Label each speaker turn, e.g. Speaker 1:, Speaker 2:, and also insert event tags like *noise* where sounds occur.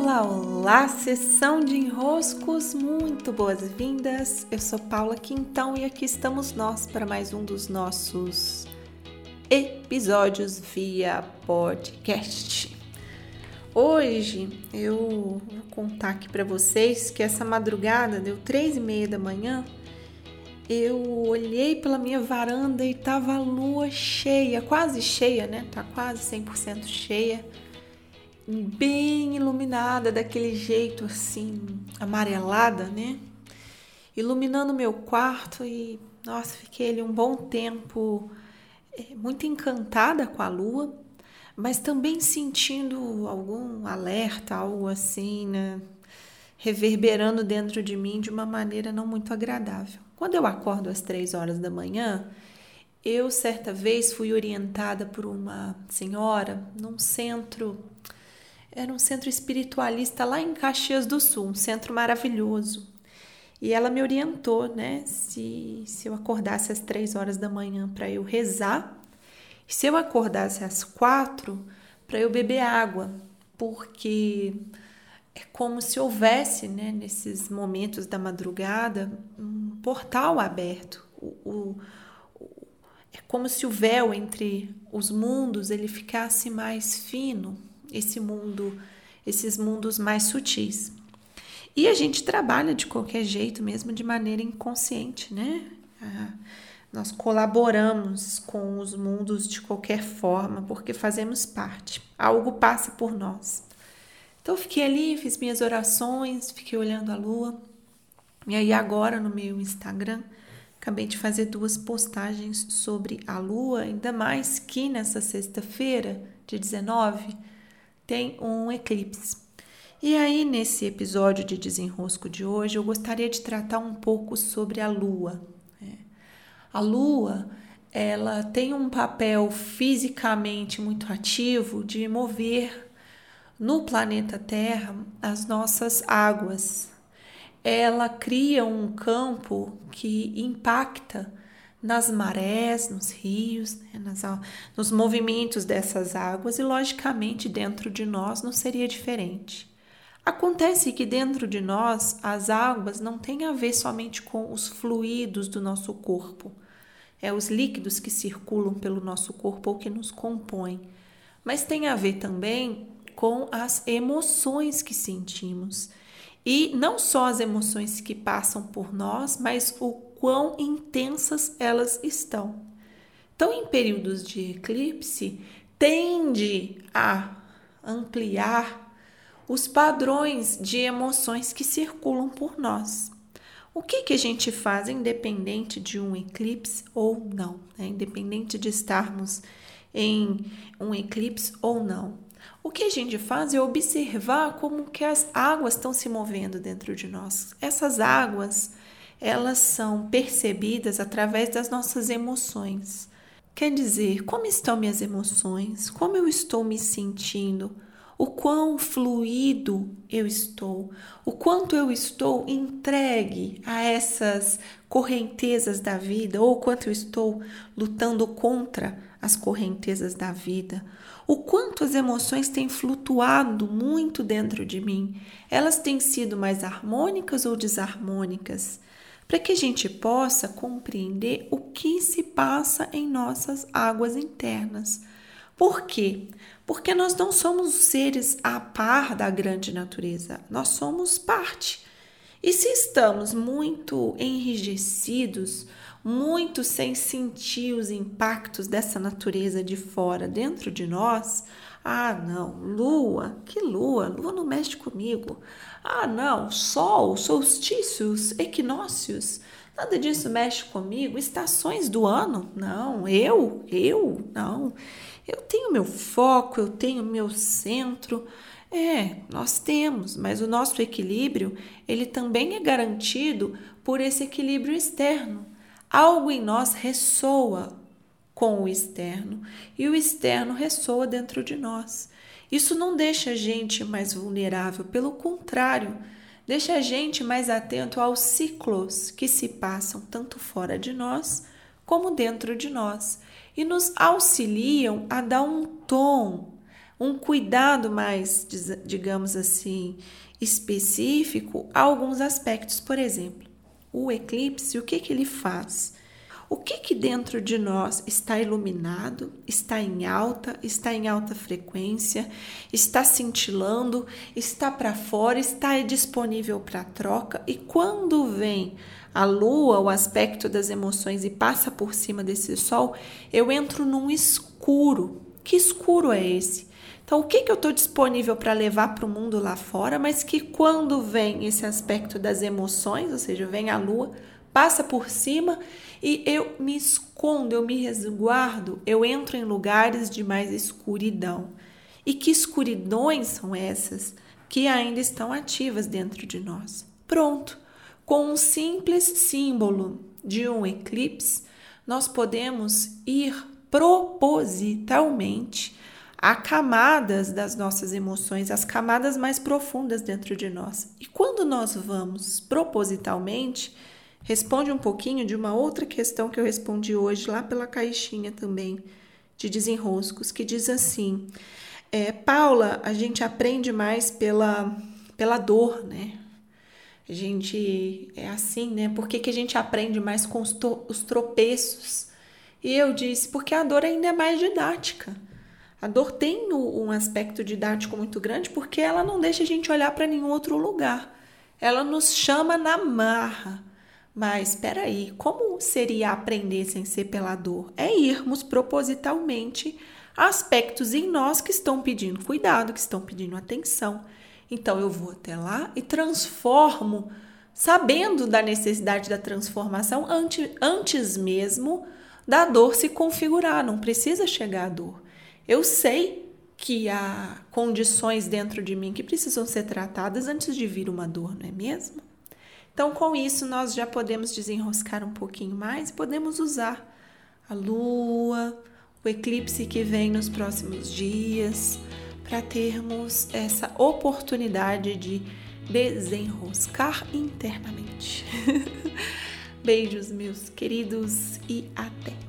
Speaker 1: Olá, olá, sessão de enroscos, muito boas-vindas. Eu sou Paula Quintão e aqui estamos nós para mais um dos nossos episódios via podcast. Hoje eu vou contar aqui para vocês que essa madrugada deu três e meia da manhã. Eu olhei pela minha varanda e tava a lua cheia, quase cheia, né? Tá quase 100% cheia bem iluminada, daquele jeito assim, amarelada, né? Iluminando meu quarto e, nossa, fiquei ali um bom tempo é, muito encantada com a lua, mas também sentindo algum alerta, algo assim, né? Reverberando dentro de mim de uma maneira não muito agradável. Quando eu acordo às três horas da manhã, eu certa vez fui orientada por uma senhora num centro era um centro espiritualista lá em Caxias do Sul, um centro maravilhoso. E ela me orientou, né, se, se eu acordasse às três horas da manhã para eu rezar, e se eu acordasse às quatro para eu beber água, porque é como se houvesse, né, nesses momentos da madrugada, um portal aberto. O, o, é como se o véu entre os mundos ele ficasse mais fino, esse mundo, esses mundos mais sutis. E a gente trabalha de qualquer jeito, mesmo de maneira inconsciente, né? Ah, nós colaboramos com os mundos de qualquer forma, porque fazemos parte. Algo passa por nós. Então eu fiquei ali, fiz minhas orações, fiquei olhando a lua. E aí agora no meu Instagram, acabei de fazer duas postagens sobre a lua, ainda mais que nessa sexta-feira, de 19, tem um eclipse. E aí, nesse episódio de desenrosco de hoje, eu gostaria de tratar um pouco sobre a Lua. Né? A Lua, ela tem um papel fisicamente muito ativo de mover no planeta Terra as nossas águas. Ela cria um campo que impacta nas marés, nos rios, né, nas, nos movimentos dessas águas e, logicamente, dentro de nós não seria diferente. Acontece que dentro de nós as águas não têm a ver somente com os fluidos do nosso corpo, é os líquidos que circulam pelo nosso corpo ou que nos compõem, mas tem a ver também com as emoções que sentimos. E não só as emoções que passam por nós, mas o quão intensas elas estão. Então, em períodos de eclipse, tende a ampliar os padrões de emoções que circulam por nós. O que, que a gente faz, independente de um eclipse ou não, né? independente de estarmos em um eclipse ou não? O que a gente faz é observar como que as águas estão se movendo dentro de nós. Essas águas, elas são percebidas através das nossas emoções. Quer dizer, como estão minhas emoções? Como eu estou me sentindo? O quão fluido eu estou? O quanto eu estou entregue a essas correntezas da vida? Ou quanto eu estou lutando contra as correntezas da vida? O quanto as emoções têm flutuado muito dentro de mim? Elas têm sido mais harmônicas ou desarmônicas? Para que a gente possa compreender o que se passa em nossas águas internas. Por quê? Porque nós não somos seres a par da grande natureza, nós somos parte. E se estamos muito enrijecidos, muito sem sentir os impactos dessa natureza de fora dentro de nós, ah, não, lua, que lua? Lua não mexe comigo. Ah, não, sol, solstícios, equinócios, nada disso mexe comigo. Estações do ano? Não, eu, eu, não. Eu tenho meu foco, eu tenho meu centro. É, nós temos, mas o nosso equilíbrio, ele também é garantido por esse equilíbrio externo. Algo em nós ressoa com o externo e o externo ressoa dentro de nós. Isso não deixa a gente mais vulnerável, pelo contrário, deixa a gente mais atento aos ciclos que se passam tanto fora de nós como dentro de nós e nos auxiliam a dar um tom, um cuidado mais, digamos assim, específico a alguns aspectos. Por exemplo, o eclipse, o que, que ele faz? O que que dentro de nós está iluminado, está em alta, está em alta frequência, está cintilando, está para fora, está disponível para troca e quando vem a lua, o aspecto das emoções e passa por cima desse sol, eu entro num escuro. Que escuro é esse? Então, o que, que eu estou disponível para levar para o mundo lá fora, mas que quando vem esse aspecto das emoções, ou seja, vem a lua, passa por cima e eu me escondo, eu me resguardo, eu entro em lugares de mais escuridão. E que escuridões são essas que ainda estão ativas dentro de nós? Pronto, com um simples símbolo de um eclipse, nós podemos ir propositalmente a camadas das nossas emoções, as camadas mais profundas dentro de nós. E quando nós vamos propositalmente, responde um pouquinho de uma outra questão que eu respondi hoje lá pela caixinha também de desenroscos, que diz assim: é, Paula, a gente aprende mais pela, pela dor, né? A gente é assim, né? Por que, que a gente aprende mais com os, os tropeços? E eu disse, porque a dor ainda é mais didática. A dor tem um aspecto didático muito grande porque ela não deixa a gente olhar para nenhum outro lugar. Ela nos chama na marra. Mas espera aí, como seria aprender sem ser pela dor? É irmos propositalmente aspectos em nós que estão pedindo cuidado, que estão pedindo atenção. Então eu vou até lá e transformo, sabendo da necessidade da transformação antes, antes mesmo da dor se configurar, não precisa chegar à dor. Eu sei que há condições dentro de mim que precisam ser tratadas antes de vir uma dor, não é mesmo? Então, com isso, nós já podemos desenroscar um pouquinho mais podemos usar a lua, o eclipse que vem nos próximos dias, para termos essa oportunidade de desenroscar internamente. *laughs* Beijos, meus queridos, e até!